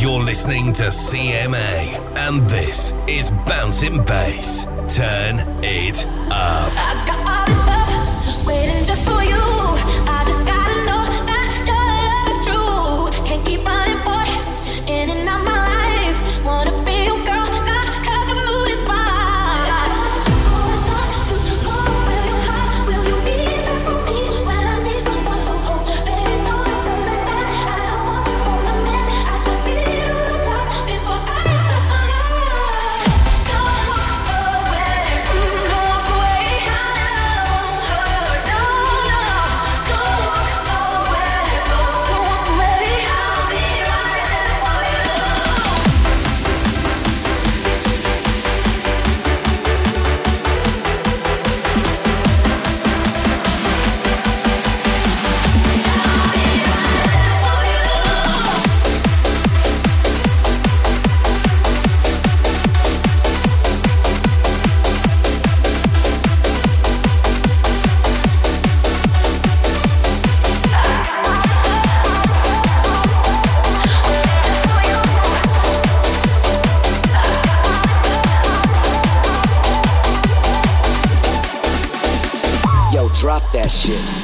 You're listening to CMA, and this is Bouncing Bass. Turn it up. that shit.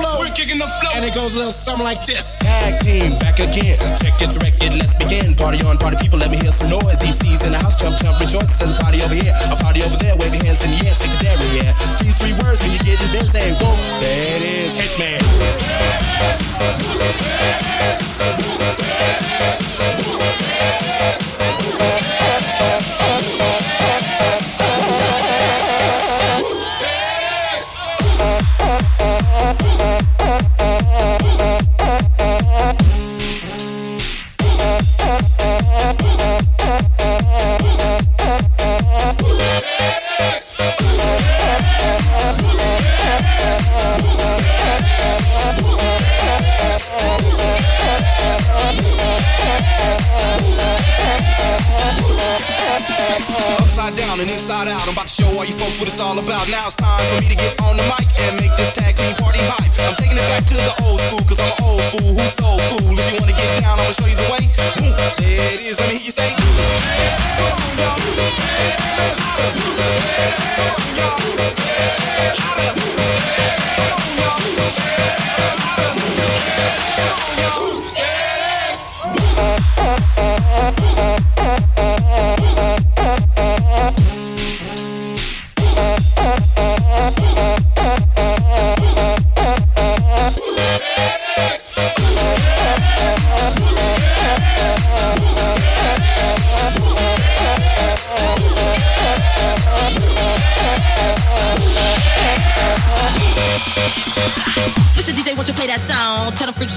flow. We're kicking the flow. And it goes a little something like this. Tag team, back again. Check it, direct it, let's begin. Party on, party people, let me hear some noise. DC's in the house, jump, jump, rejoice. There's a party over here, a party over there. Wave your hands in the air, shake the dairy, yeah. These three words when you get it, busy. Whoa, that is Hitman.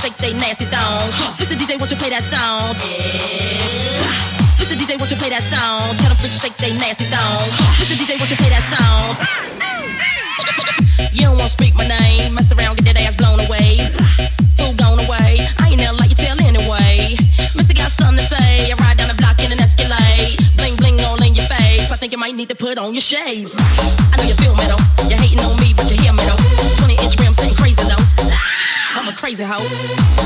shake they nasty thongs. Mr. DJ, won't you play that song? Mr. DJ, won't you play that song? Tell them freaks shake they nasty thongs. Mr. DJ, won't you play that song? you don't wanna speak my name. Mess around, get that ass blown away. Fool gone away. I ain't never like you tell anyway. Mr. got something to say. I ride down the block in an Escalade. Bling bling all in your face. I think you might need to put on your shades. house.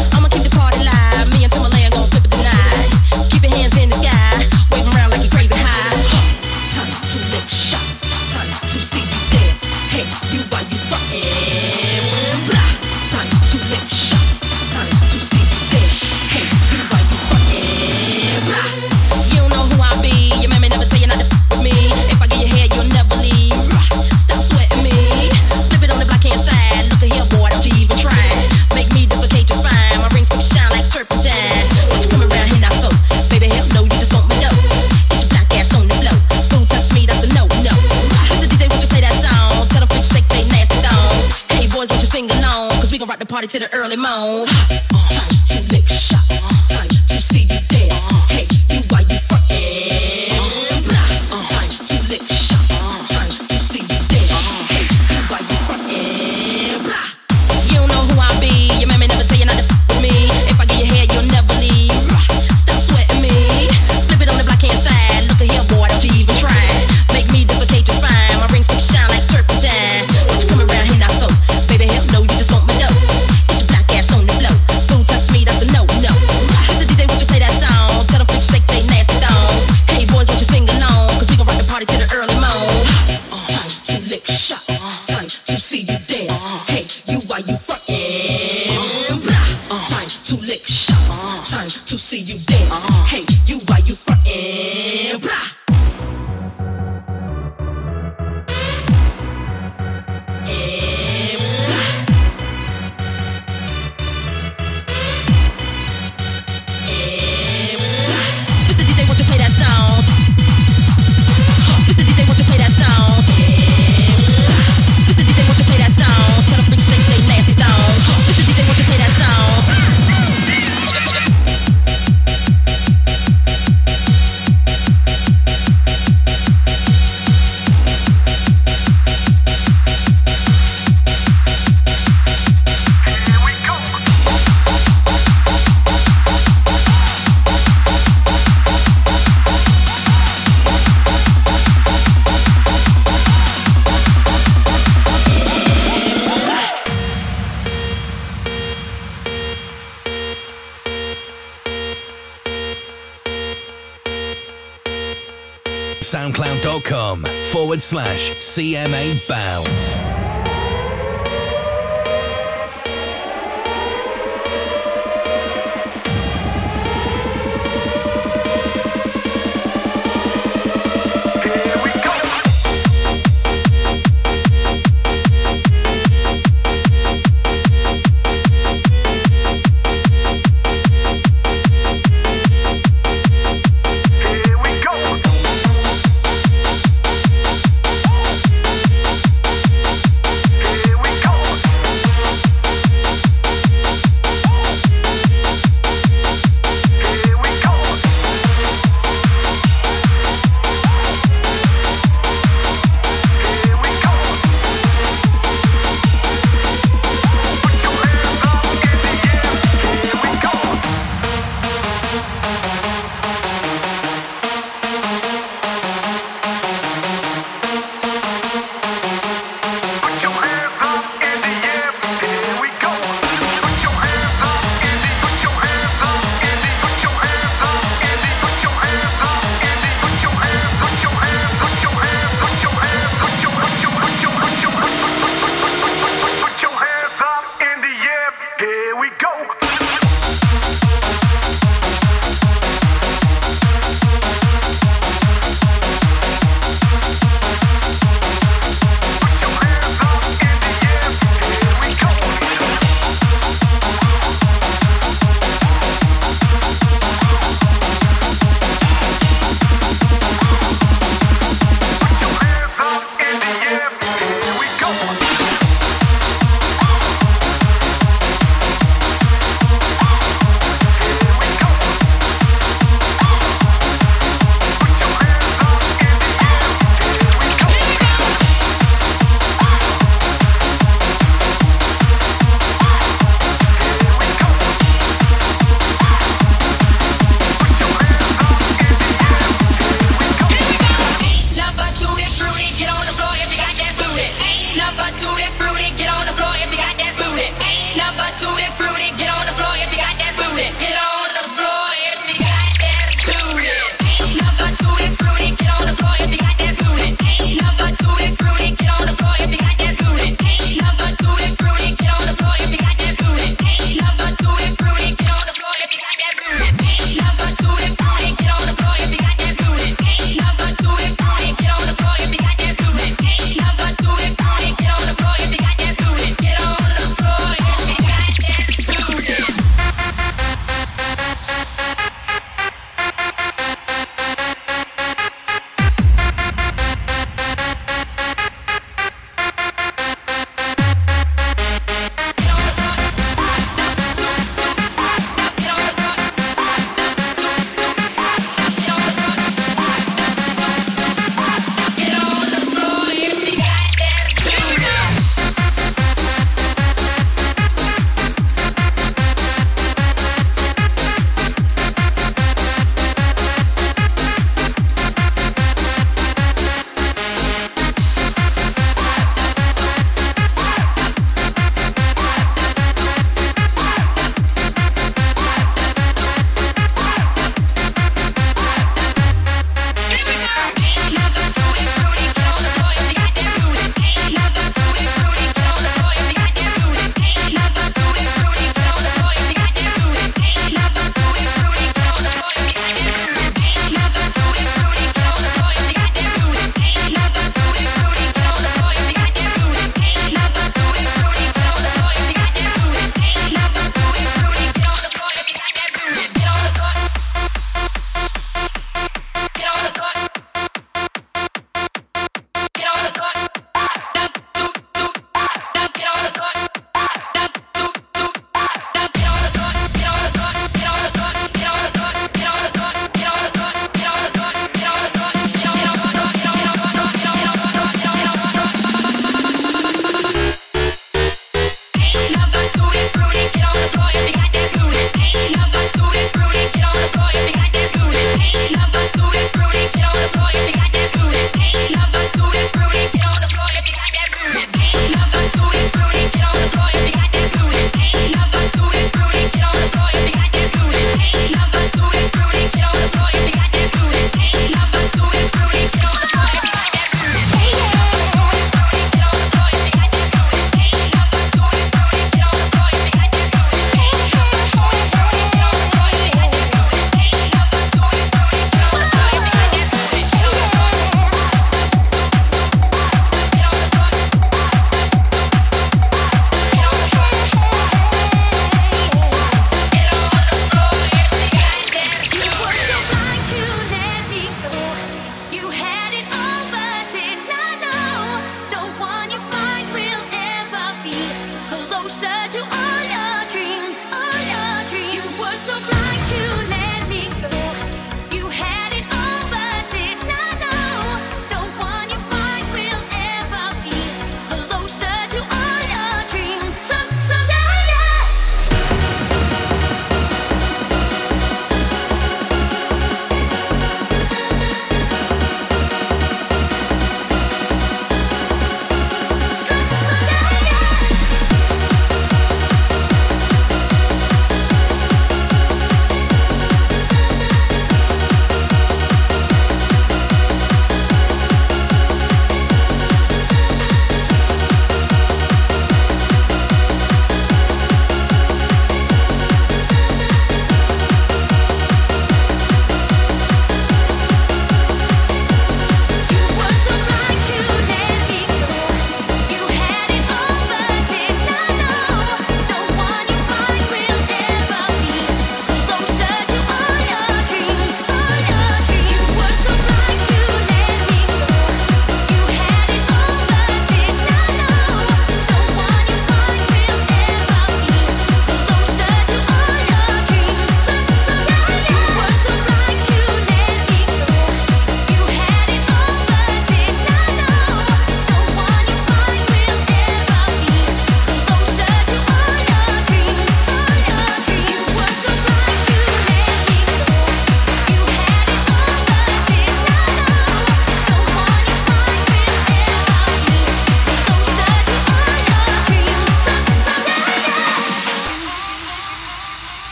Slash CMA Bounce.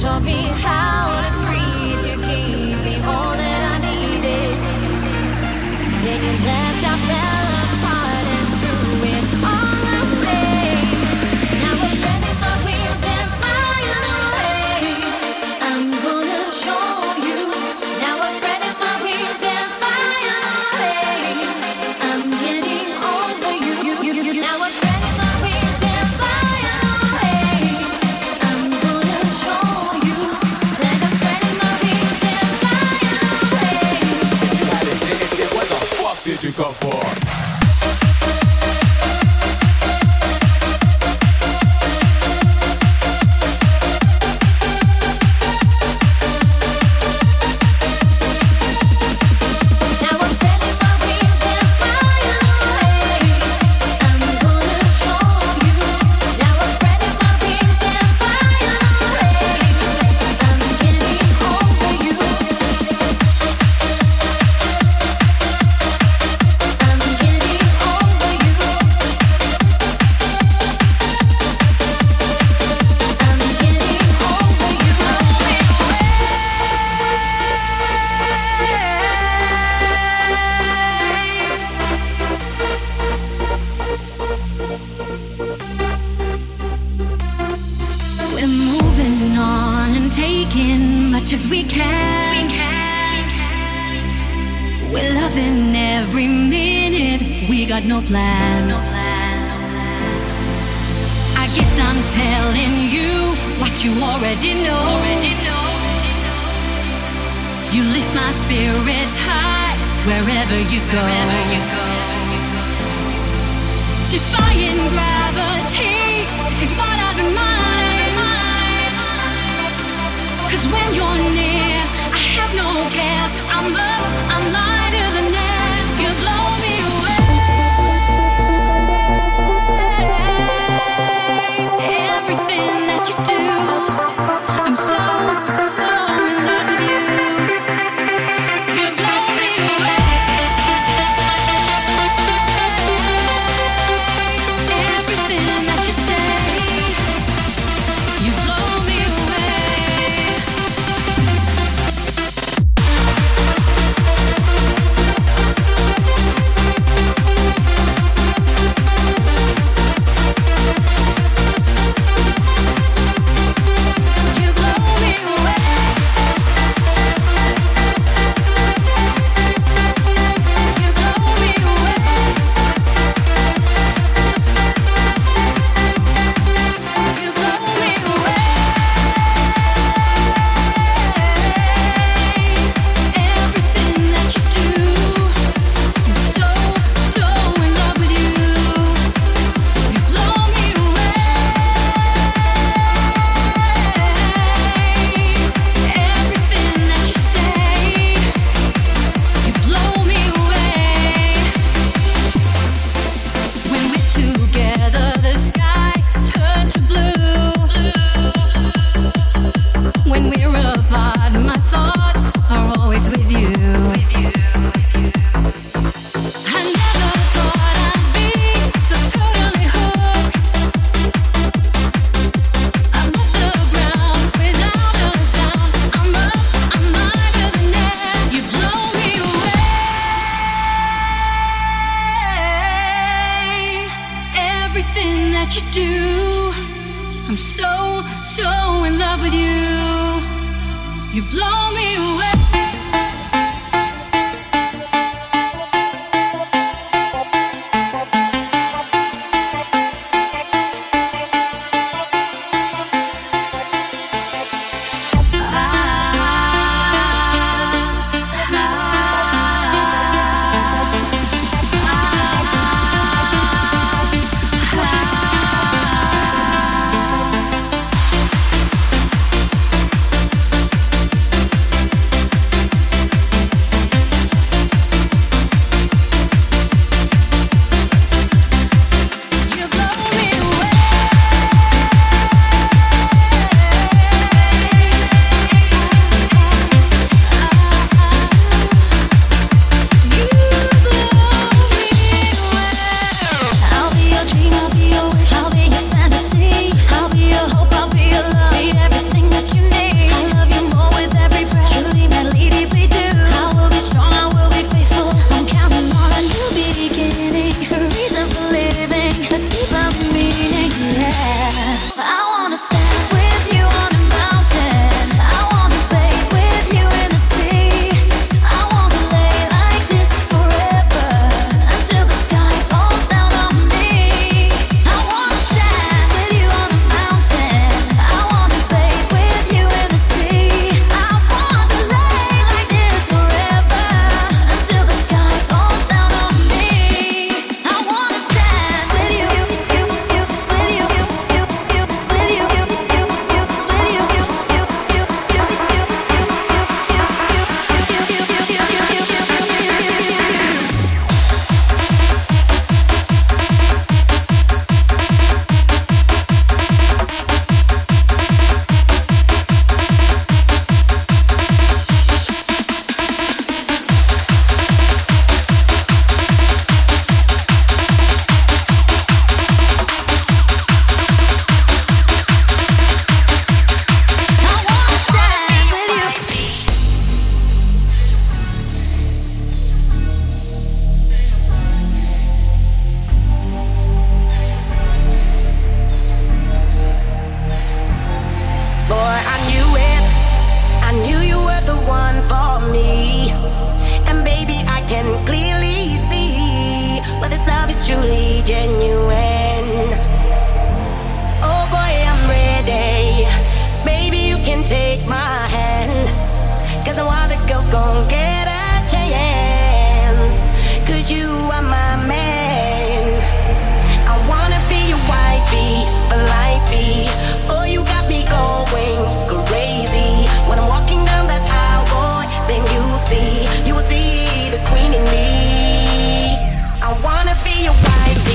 taught me how to breathe. You gave me all that I needed. Then you left. Go for? my spirit high wherever you go. Wherever you go. Defying gravity is what I've in mind. Cause when you're near, I have no cares. I'm up, I'm lying. with you.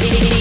Wifey.